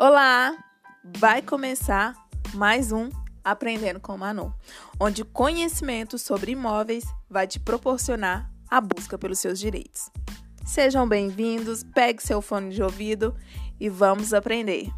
Olá! Vai começar mais um Aprendendo com Manu, onde conhecimento sobre imóveis vai te proporcionar a busca pelos seus direitos. Sejam bem-vindos, pegue seu fone de ouvido e vamos aprender.